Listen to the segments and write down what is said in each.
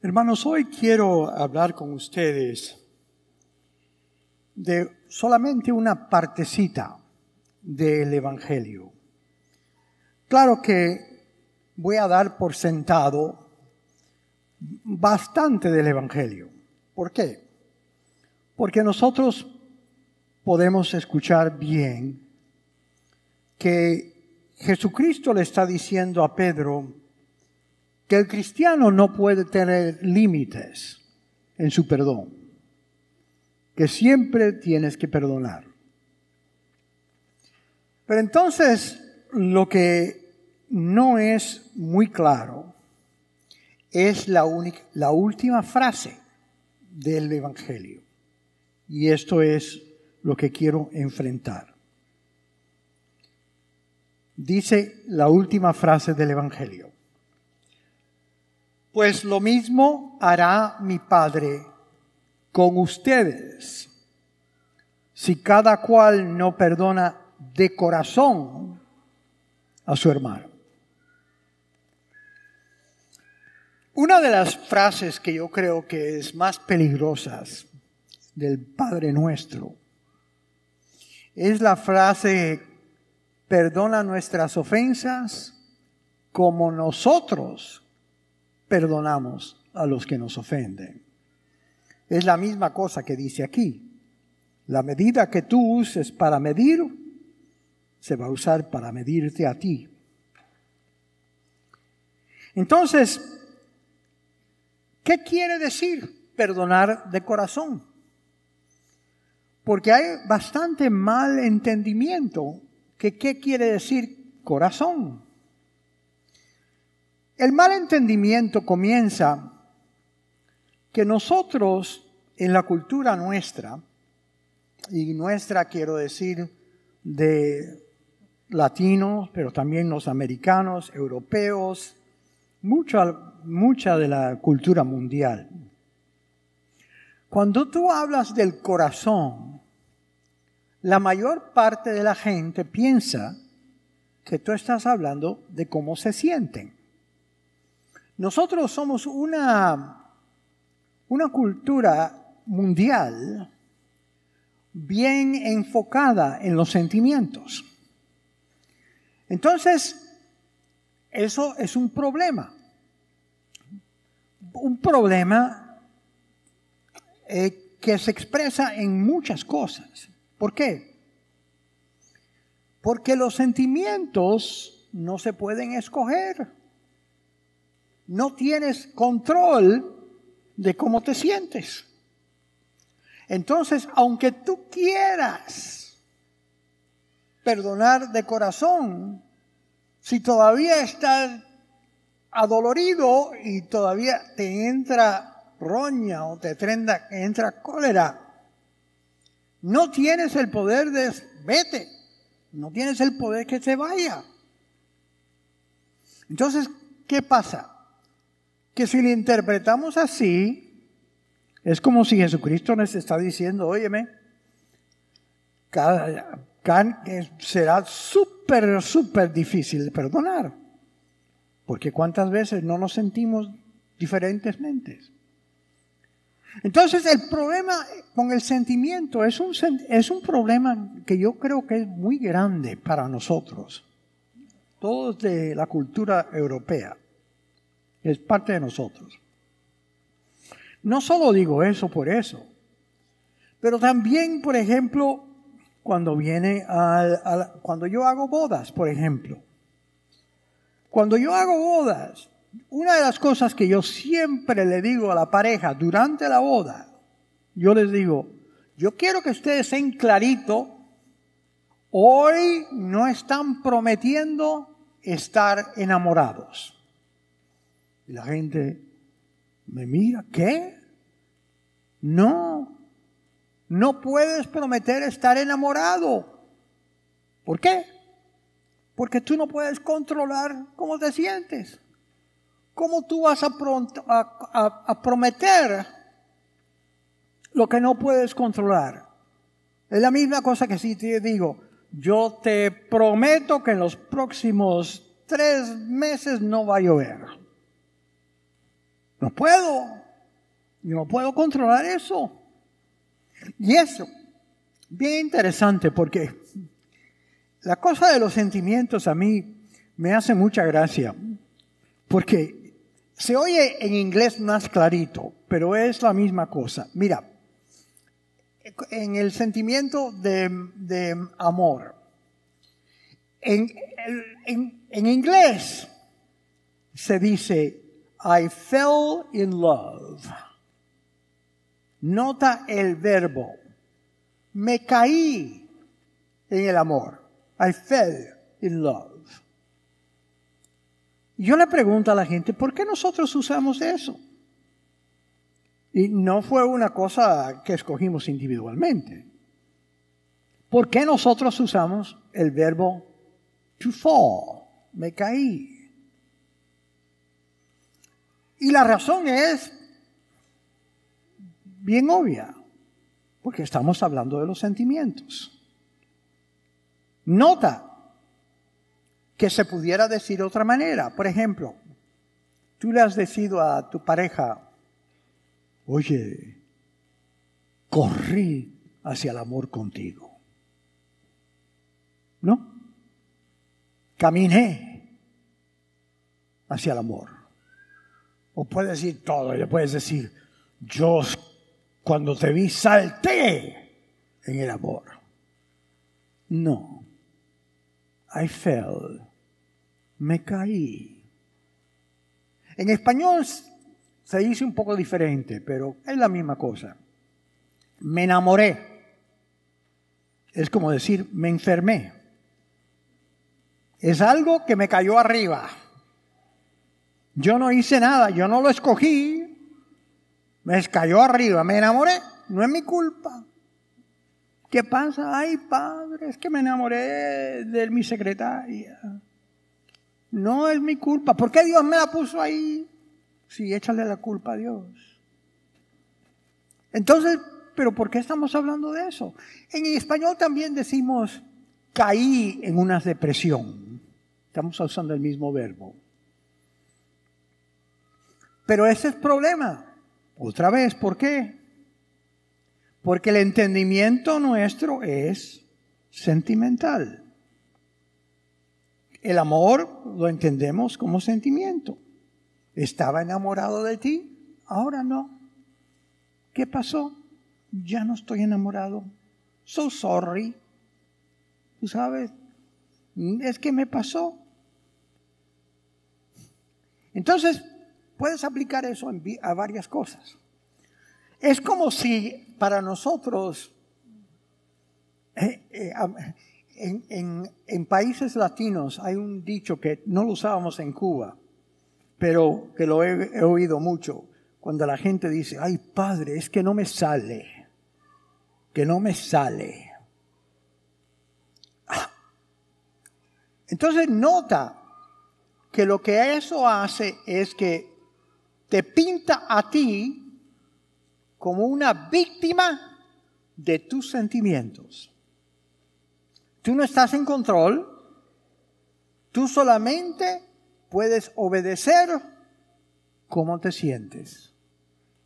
Hermanos, hoy quiero hablar con ustedes de solamente una partecita del Evangelio. Claro que voy a dar por sentado bastante del Evangelio. ¿Por qué? Porque nosotros podemos escuchar bien que Jesucristo le está diciendo a Pedro que el cristiano no puede tener límites en su perdón, que siempre tienes que perdonar. Pero entonces lo que no es muy claro es la, la última frase del Evangelio. Y esto es lo que quiero enfrentar. Dice la última frase del Evangelio. Pues lo mismo hará mi Padre con ustedes si cada cual no perdona de corazón a su hermano. Una de las frases que yo creo que es más peligrosas del Padre nuestro es la frase, perdona nuestras ofensas como nosotros perdonamos a los que nos ofenden. Es la misma cosa que dice aquí. La medida que tú uses para medir, se va a usar para medirte a ti. Entonces, ¿qué quiere decir perdonar de corazón? Porque hay bastante mal entendimiento que qué quiere decir corazón. El mal entendimiento comienza que nosotros en la cultura nuestra, y nuestra quiero decir de latinos, pero también los americanos, europeos, mucha, mucha de la cultura mundial. Cuando tú hablas del corazón, la mayor parte de la gente piensa que tú estás hablando de cómo se sienten. Nosotros somos una, una cultura mundial bien enfocada en los sentimientos. Entonces, eso es un problema. Un problema eh, que se expresa en muchas cosas. ¿Por qué? Porque los sentimientos no se pueden escoger no tienes control de cómo te sientes. Entonces, aunque tú quieras perdonar de corazón, si todavía estás adolorido y todavía te entra roña o te entra cólera, no tienes el poder de vete, no tienes el poder que se vaya. Entonces, ¿qué pasa? Que si lo interpretamos así, es como si Jesucristo nos está diciendo, óyeme, será súper, súper difícil de perdonar. Porque cuántas veces no nos sentimos diferentes mentes. Entonces el problema con el sentimiento es un, es un problema que yo creo que es muy grande para nosotros, todos de la cultura europea es parte de nosotros. No solo digo eso por eso, pero también, por ejemplo, cuando viene a, cuando yo hago bodas, por ejemplo. Cuando yo hago bodas, una de las cosas que yo siempre le digo a la pareja durante la boda, yo les digo, yo quiero que ustedes sean clarito, hoy no están prometiendo estar enamorados. Y la gente me mira, ¿qué? No, no puedes prometer estar enamorado. ¿Por qué? Porque tú no puedes controlar cómo te sientes. ¿Cómo tú vas a, a, prometer lo que no puedes controlar? Es la misma cosa que si te digo, yo te prometo que en los próximos tres meses no va a llover. No puedo. No puedo controlar eso. Y eso, bien interesante porque la cosa de los sentimientos a mí me hace mucha gracia. Porque se oye en inglés más clarito, pero es la misma cosa. Mira, en el sentimiento de, amor, en, en inglés se dice, I fell in love. Nota el verbo. Me caí en el amor. I fell in love. Yo le pregunto a la gente, ¿por qué nosotros usamos eso? Y no fue una cosa que escogimos individualmente. ¿Por qué nosotros usamos el verbo to fall? Me caí. Y la razón es bien obvia, porque estamos hablando de los sentimientos. Nota que se pudiera decir de otra manera. Por ejemplo, tú le has decidido a tu pareja, oye, corrí hacia el amor contigo. ¿No? Caminé hacia el amor. O puedes decir todo, le puedes decir, yo cuando te vi salté en el amor. No, I fell, me caí. En español se dice un poco diferente, pero es la misma cosa. Me enamoré. Es como decir, me enfermé. Es algo que me cayó arriba. Yo no hice nada, yo no lo escogí. Me cayó arriba, me enamoré, no es mi culpa. ¿Qué pasa? Ay, padre, es que me enamoré de mi secretaria. No es mi culpa. ¿Por qué Dios me la puso ahí? Sí, échale la culpa a Dios. Entonces, ¿pero por qué estamos hablando de eso? En español también decimos caí en una depresión. Estamos usando el mismo verbo. Pero ese es el problema. Otra vez, ¿por qué? Porque el entendimiento nuestro es sentimental. El amor lo entendemos como sentimiento. Estaba enamorado de ti, ahora no. ¿Qué pasó? Ya no estoy enamorado. So sorry. Tú sabes, es que me pasó. Entonces, Puedes aplicar eso a varias cosas. Es como si para nosotros, eh, eh, en, países latinos hay un dicho que no lo usábamos en Cuba, pero que lo he, oído mucho, cuando la gente dice, ay padre, es que no me sale, que no me sale. Ah. Entonces nota que lo que eso hace es que te pinta a ti como una víctima de tus sentimientos. Tú no estás en control, tú solamente puedes obedecer cómo te sientes.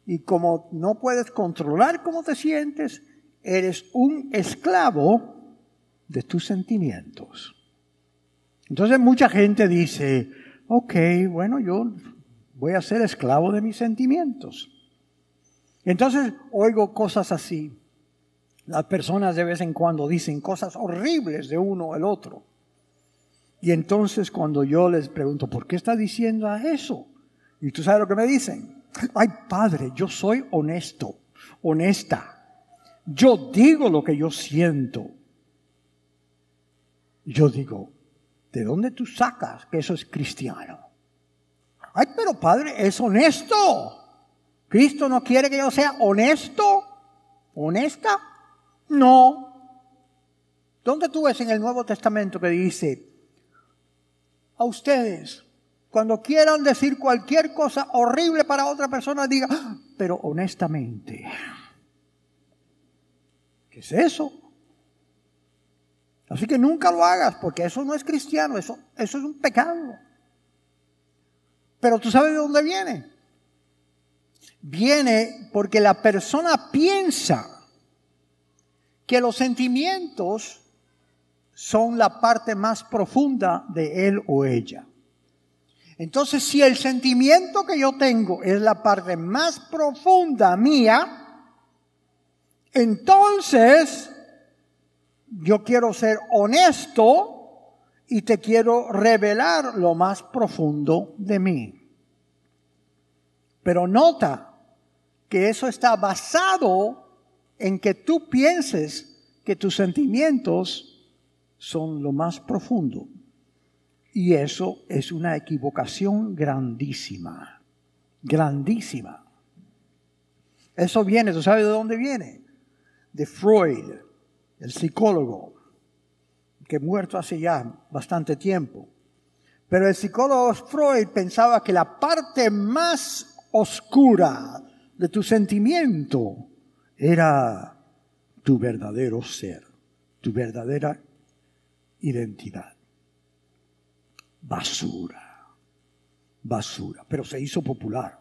Y como no puedes controlar cómo te sientes, eres un esclavo de tus sentimientos. Entonces mucha gente dice, ok, bueno, yo voy a ser esclavo de mis sentimientos. Entonces oigo cosas así. Las personas de vez en cuando dicen cosas horribles de uno o el otro. Y entonces cuando yo les pregunto, ¿por qué está diciendo eso? Y tú sabes lo que me dicen. Ay, padre, yo soy honesto, honesta. Yo digo lo que yo siento. Yo digo, ¿de dónde tú sacas que eso es cristiano? Ay, pero Padre, es honesto. Cristo no quiere que yo sea honesto. ¿Honesta? No. ¿Dónde tú ves en el Nuevo Testamento que dice, a ustedes, cuando quieran decir cualquier cosa horrible para otra persona, diga, ah, pero honestamente. ¿Qué es eso? Así que nunca lo hagas, porque eso no es cristiano, eso, eso es un pecado. Pero tú sabes de dónde viene. viene porque la persona piensa que los sentimientos son la parte más profunda de él o ella. Entonces, si el sentimiento que yo tengo es la parte más profunda mía, entonces yo quiero ser honesto y te quiero revelar lo más profundo de mí. Pero nota que eso está basado en que tú pienses que tus sentimientos son lo más profundo. Y eso es una equivocación grandísima, grandísima. Eso viene, ¿tú sabes de dónde viene? De Freud, el psicólogo, que muerto hace ya bastante tiempo. Pero el psicólogo Freud pensaba que la parte más oscura de tu sentimiento era tu verdadero ser, tu verdadera identidad. Basura, basura, pero se hizo popular.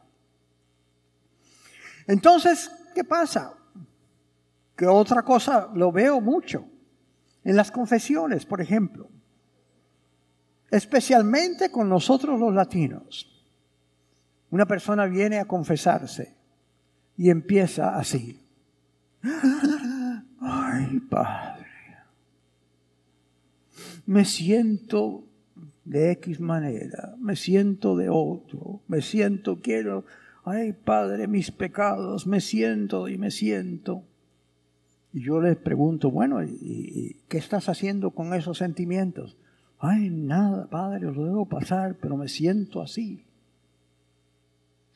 Entonces, ¿qué pasa? Que otra cosa lo veo mucho en las confesiones, por ejemplo, especialmente con nosotros los latinos. Una persona viene a confesarse y empieza así. Ay, Padre, me siento de X manera, me siento de otro, me siento, quiero, ay, Padre, mis pecados, me siento y me siento. Y yo les pregunto, bueno, ¿y, qué estás haciendo con esos sentimientos? Ay, nada, Padre, lo debo pasar, pero me siento así.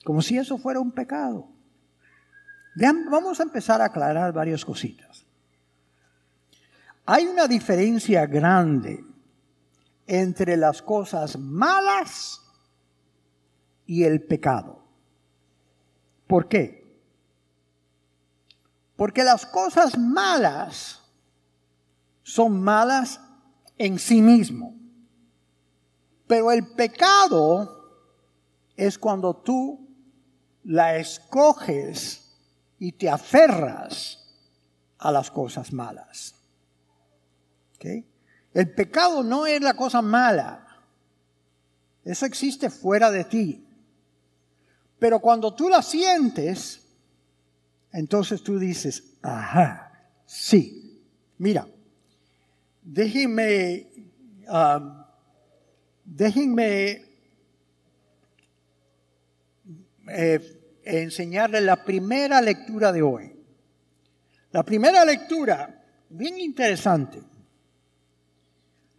Como si eso fuera un pecado. vamos a empezar a aclarar varias cositas. Hay una diferencia grande entre las cosas malas y el pecado. ¿Por qué? Porque las cosas malas son malas en sí mismo. Pero el pecado es cuando tú la escoges y te aferras a las cosas malas. El pecado no es la cosa mala. Eso existe fuera de ti. Pero cuando tú la sientes, entonces tú dices, ajá, sí. Mira, déjenme, um, déjenme eh, enseñarle la primera lectura de hoy. La primera lectura, bien interesante.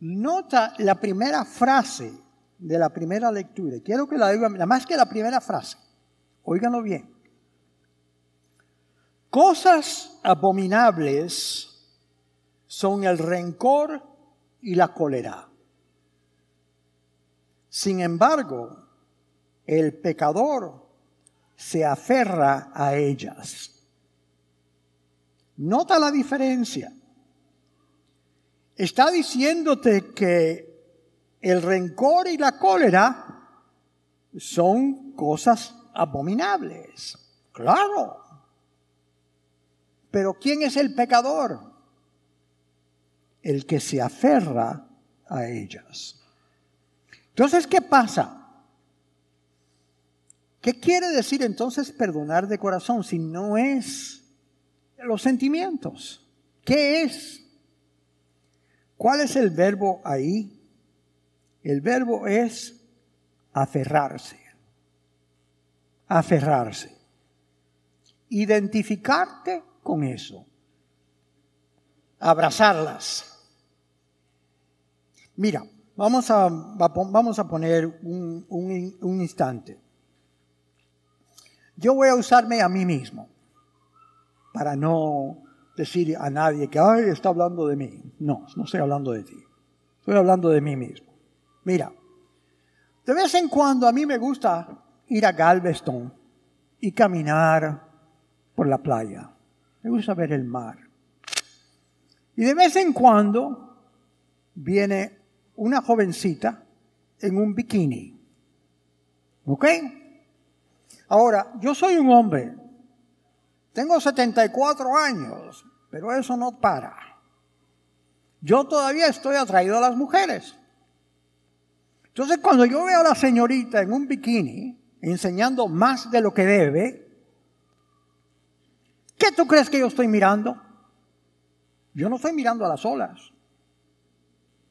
Nota la primera frase de la primera lectura. Quiero que la oigan, más que la primera frase. Óiganlo bien. Cosas abominables son el rencor y la cólera. Sin embargo, el pecador se aferra a ellas. Nota la diferencia. Está diciéndote que el rencor y la cólera son cosas abominables. Claro, pero ¿quién es el pecador? El que se aferra a ellas. Entonces, ¿qué pasa? ¿Qué quiere decir entonces perdonar de corazón si no es los sentimientos? ¿Qué es? ¿Cuál es el verbo ahí? El verbo es aferrarse. Aferrarse. Identificarte con eso. Abrazarlas. Mira, vamos a, vamos a poner un, un instante. Yo voy a usarme a mí mismo para no decir a nadie que, está hablando de mí. No, no estoy hablando de ti. Estoy hablando de mí mismo. Mira, de vez en cuando a mí me gusta ir a Galveston y caminar por la playa me gusta ver el mar. Y de vez en cuando viene una jovencita en un bikini. ¿Ok? Ahora, yo soy un hombre, tengo 74 años, pero eso no para. Yo todavía estoy atraído a las mujeres. Entonces, cuando yo veo a la señorita en un bikini enseñando más de lo que debe, ¿qué tú crees que yo estoy mirando? Yo no estoy mirando a las olas.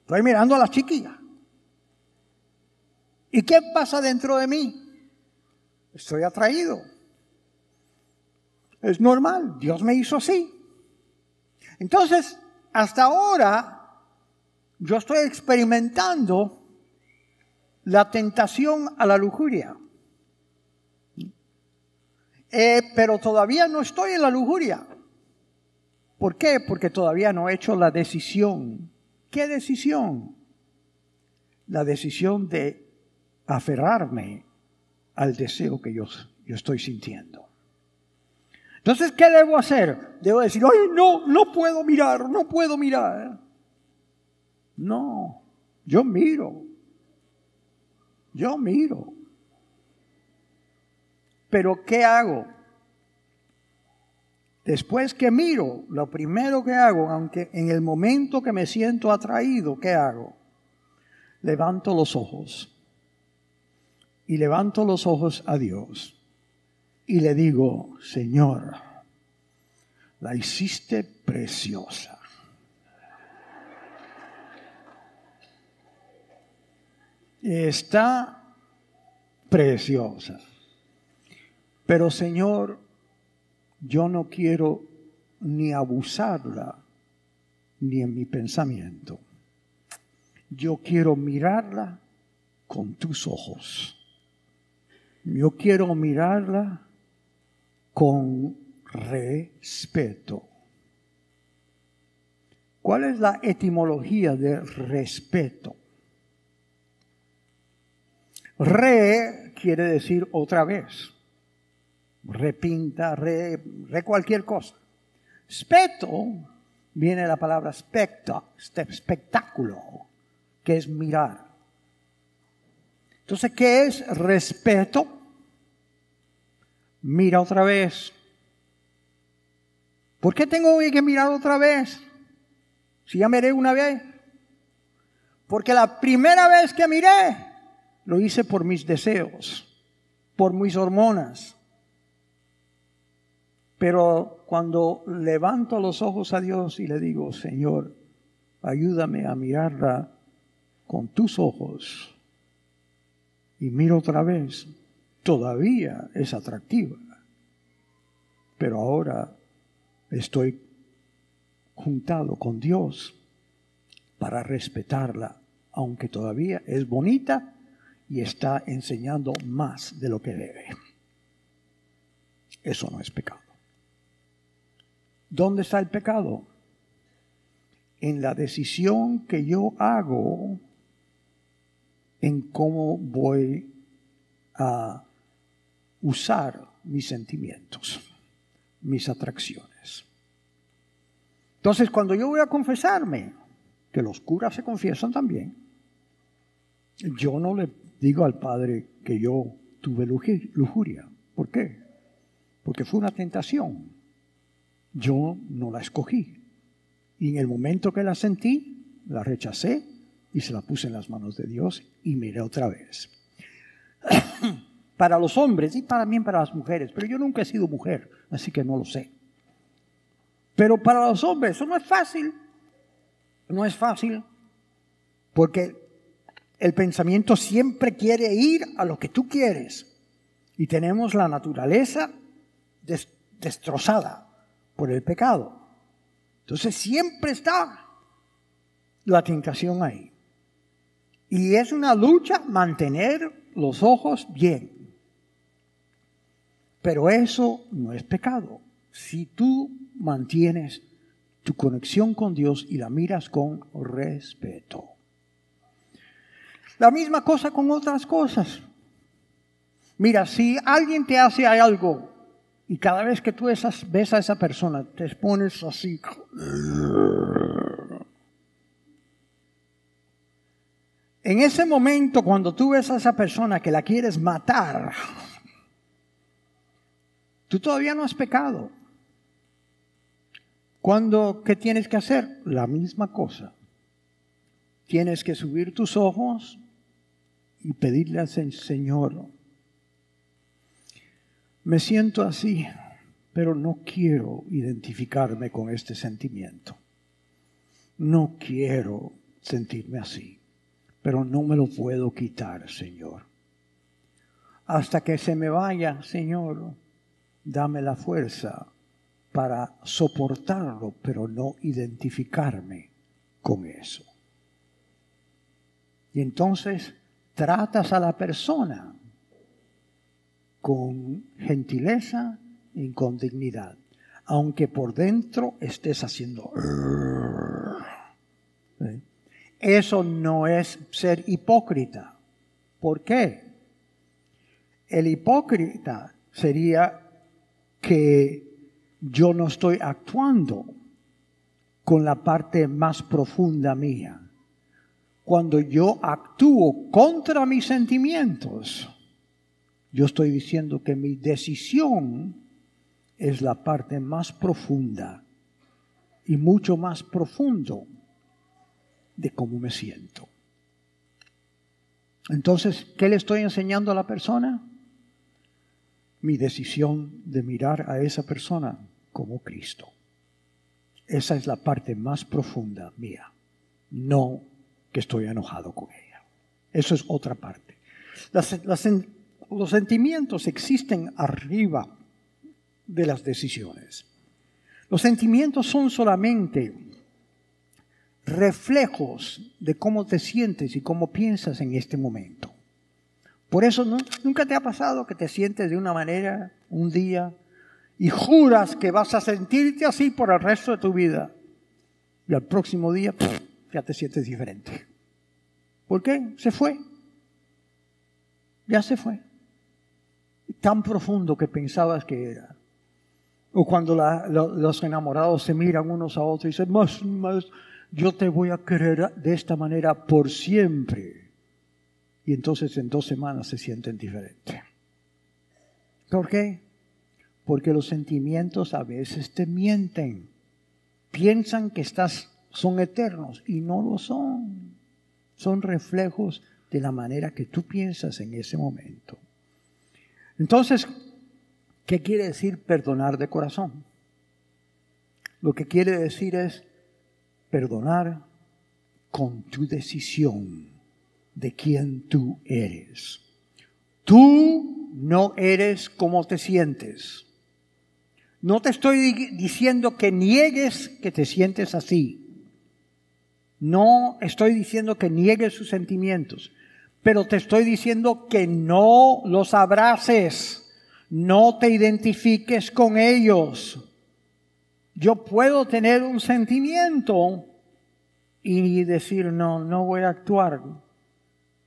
Estoy mirando a la chiquilla. ¿Y qué pasa dentro de mí? Estoy atraído. Es normal, Dios me hizo así. Entonces, hasta ahora, yo estoy experimentando la tentación a la lujuria. Eh, pero todavía no estoy en la lujuria. ¿Por qué? Porque todavía no he hecho la decisión. ¿Qué decisión? La decisión de aferrarme al deseo que yo, yo estoy sintiendo. Entonces, ¿qué debo hacer? Debo decir, ay, no, no puedo mirar, no puedo mirar. No, yo miro. Yo miro. Pero ¿qué hago? Después que miro, lo primero que hago, aunque en el momento que me siento atraído, ¿qué hago? Levanto los ojos y levanto los ojos a Dios y le digo, Señor, la hiciste preciosa. Está preciosa. Pero Señor, yo no quiero ni abusarla ni en mi pensamiento. Yo quiero mirarla con tus ojos. Yo quiero mirarla con respeto. ¿Cuál es la etimología de respeto? Re quiere decir otra vez repinta, re, re cualquier cosa. Speto viene la palabra specta, espectáculo, que es mirar. Entonces, ¿qué es respeto? Mira otra vez. ¿Por qué tengo que mirar otra vez? Si ya miré una vez. Porque la primera vez que miré, lo hice por mis deseos, por mis hormonas, pero cuando levanto los ojos a Dios y le digo, Señor, ayúdame a mirarla con tus ojos, y miro otra vez, todavía es atractiva. Pero ahora estoy juntado con Dios para respetarla, aunque todavía es bonita y está enseñando más de lo que debe. Eso no es pecado. ¿Dónde está el pecado? En la decisión que yo hago en cómo voy a usar mis sentimientos, mis atracciones. Entonces, cuando yo voy a confesarme, que los curas se confiesan también, yo no le digo al Padre que yo tuve lujuria. ¿Por qué? Porque fue una tentación. Yo no la escogí. Y en el momento que la sentí, la rechacé y se la puse en las manos de Dios y miré otra vez. para los hombres y también para las mujeres, pero yo nunca he sido mujer, así que no lo sé. Pero para los hombres eso no es fácil. No es fácil porque el pensamiento siempre quiere ir a lo que tú quieres. Y tenemos la naturaleza destrozada por el pecado. Entonces siempre está la tentación ahí. Y es una lucha mantener los ojos bien. Pero eso no es pecado. Si tú mantienes tu conexión con Dios y la miras con respeto. La misma cosa con otras cosas. Mira, si alguien te hace algo y cada vez que tú ves a esa persona, te pones así. En ese momento, cuando tú ves a esa persona que la quieres matar, Tú todavía no has pecado. ¿Cuándo, qué tienes que hacer? La misma cosa. Tienes que subir tus ojos y pedirle al Señor, me siento así, pero no quiero identificarme con este sentimiento. No quiero sentirme así, pero no me lo puedo quitar, Señor. Hasta que se me vaya, Señor, dame la fuerza para soportarlo, pero no identificarme con eso. Y entonces tratas a la persona con gentileza y con dignidad, aunque por dentro estés haciendo... Eso no es ser hipócrita. ¿Por qué? El hipócrita sería que yo no estoy actuando con la parte más profunda mía. Cuando yo actúo contra mis sentimientos, yo estoy diciendo que mi decisión es la parte más profunda y mucho más profundo de cómo me siento. Entonces, ¿qué le estoy enseñando a la persona? Mi decisión de mirar a esa persona como Cristo. Esa es la parte más profunda mía, no que estoy enojado con ella. Eso es otra parte. Los sentimientos existen arriba de las decisiones. Los sentimientos son solamente reflejos de cómo te sientes y cómo piensas en este momento. Por eso nunca te ha pasado que te sientes de una manera un día y juras que vas a sentirte así por el resto de tu vida. Y al próximo día ya te sientes diferente. ¿Por qué? Se fue. Ya se fue. Tan profundo que pensabas que era. O cuando los enamorados se miran unos a otros y dicen, más, más, yo te voy a querer de esta manera por siempre. Y entonces en dos semanas se sienten diferentes. ¿Por qué? porque los sentimientos a veces te mienten. Piensan que estás, son eternos y no lo son. Son reflejos de la manera que tú piensas en ese momento. Entonces, ¿qué quiere decir perdonar de corazón? Lo que quiere decir es perdonar con tu decisión de quién tú eres. Tú no eres como te sientes. No te estoy diciendo que niegues que te sientes así. No estoy diciendo que niegues sus sentimientos, pero te estoy diciendo que no los abraces, no te identifiques con ellos. Yo puedo tener un sentimiento y decir, no, no voy a actuar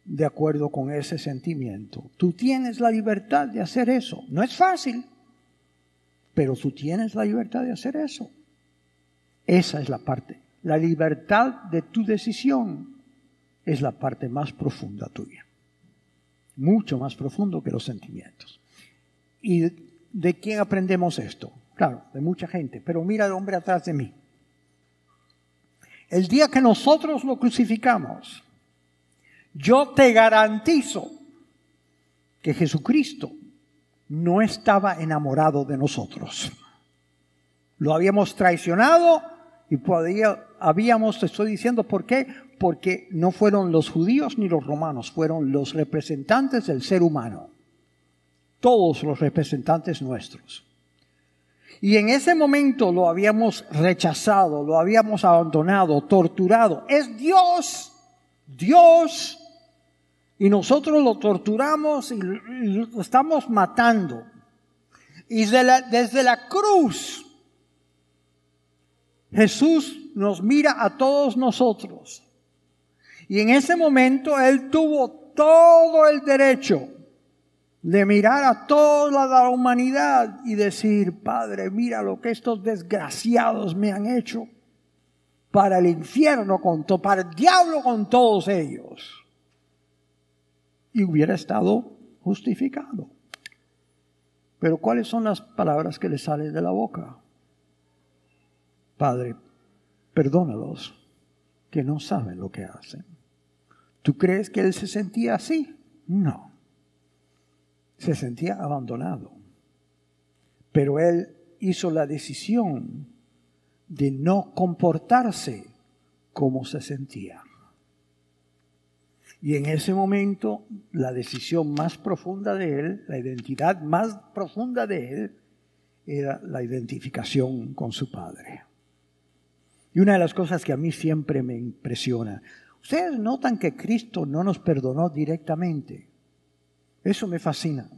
de acuerdo con ese sentimiento. Tú tienes la libertad de hacer eso. No es fácil. Pero tú tienes la libertad de hacer eso. Esa es la parte. La libertad de tu decisión es la parte más profunda tuya. Mucho más profundo que los sentimientos. ¿Y de quién aprendemos esto? Claro, de mucha gente. Pero mira el hombre atrás de mí. El día que nosotros lo crucificamos, yo te garantizo que Jesucristo no estaba enamorado de nosotros. Lo habíamos traicionado y podía, habíamos, te estoy diciendo por qué, porque no fueron los judíos ni los romanos, fueron los representantes del ser humano, todos los representantes nuestros. Y en ese momento lo habíamos rechazado, lo habíamos abandonado, torturado. Es Dios, Dios y nosotros lo torturamos y lo estamos matando. Y desde la, cruz, Jesús nos mira a todos nosotros. Y en ese momento Él tuvo todo el derecho de mirar a toda la humanidad y decir, Padre, mira lo que estos desgraciados me han hecho para el infierno, con para el diablo con todos ellos y hubiera estado justificado. Pero ¿cuáles son las palabras que le salen de la boca? Padre, perdónalos, que no saben lo que hacen. ¿Tú crees que él se sentía así? No. Se sentía abandonado. Pero él hizo la decisión de no comportarse como se sentía. Y en ese momento la decisión más profunda de él, la identidad más profunda de él, era la identificación con su padre. Y una de las cosas que a mí siempre me impresiona, ustedes notan que Cristo no nos perdonó directamente. Eso me fascina.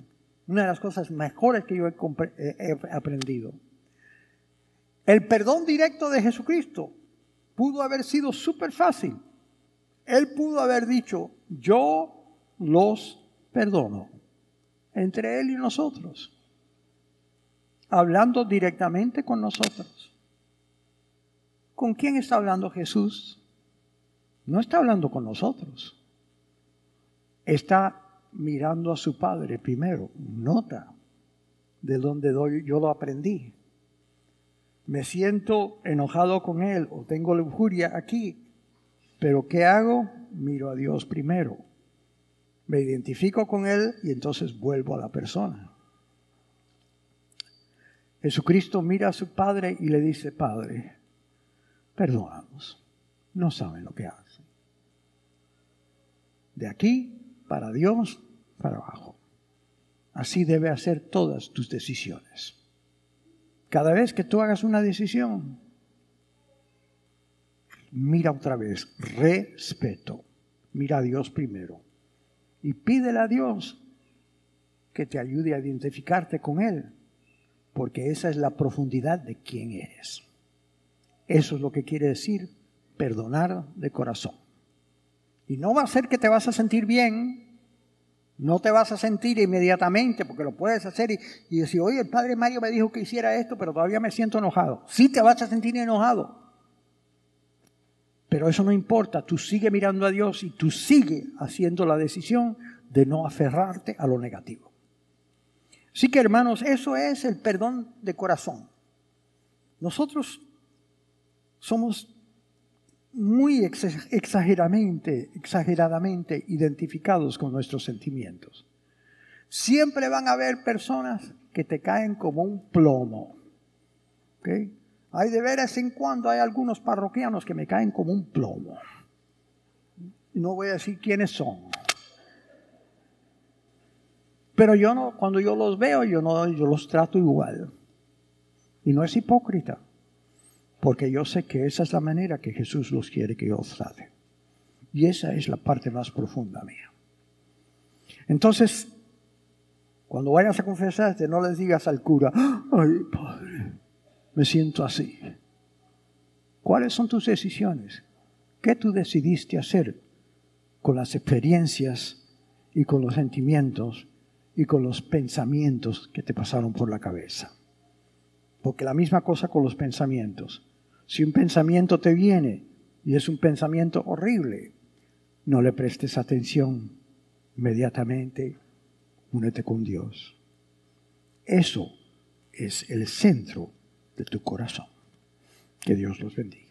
Una de las cosas mejores que yo he, aprendido. El perdón directo de Jesucristo pudo haber sido súper fácil. Él pudo haber dicho, yo los perdono, entre Él y nosotros, hablando directamente con nosotros. ¿Con quién está hablando Jesús? No está hablando con nosotros. Está mirando a su Padre primero. Nota de donde yo lo aprendí. Me siento enojado con Él o tengo lujuria aquí pero ¿qué hago? Miro a Dios primero. Me identifico con Él y entonces vuelvo a la persona. Jesucristo mira a su Padre y le dice, Padre, perdónanos. No saben lo que hacen. De aquí para Dios, para abajo. Así debe hacer todas tus decisiones. Cada vez que tú hagas una decisión, mira otra vez, respeto, mira a Dios primero y pídele a Dios que te ayude a identificarte con Él, porque esa es la profundidad de quién eres. Eso es lo que quiere decir perdonar de corazón. Y no va a ser que te vas a sentir bien, no te vas a sentir inmediatamente, porque lo puedes hacer y, decir, oye, el Padre Mario me dijo que hiciera esto, pero todavía me siento enojado. Sí te vas a sentir enojado, pero eso no importa, tú sigue mirando a Dios y tú sigue haciendo la decisión de no aferrarte a lo negativo. Así que hermanos, eso es el perdón de corazón. Nosotros somos muy exageradamente, exageradamente identificados con nuestros sentimientos. Siempre van a haber personas que te caen como un plomo. ¿okay? Hay de veras en cuando hay algunos parroquianos que me caen como un plomo. No voy a decir quiénes son. Pero yo no, cuando yo los veo, yo no, yo los trato igual. Y no es hipócrita, porque yo sé que esa es la manera que Jesús los quiere que yo trate. Y esa es la parte más profunda mía. Entonces, cuando vayas a confesarte, no les digas al cura, ay, Padre, me siento así. ¿Cuáles son tus decisiones? ¿Qué tú decidiste hacer con las experiencias y con los sentimientos y con los pensamientos que te pasaron por la cabeza? Porque la misma cosa con los pensamientos. Si un pensamiento te viene y es un pensamiento horrible, no le prestes atención. Inmediatamente únete con Dios. Eso es el centro de tu corazón. Que Dios los bendiga.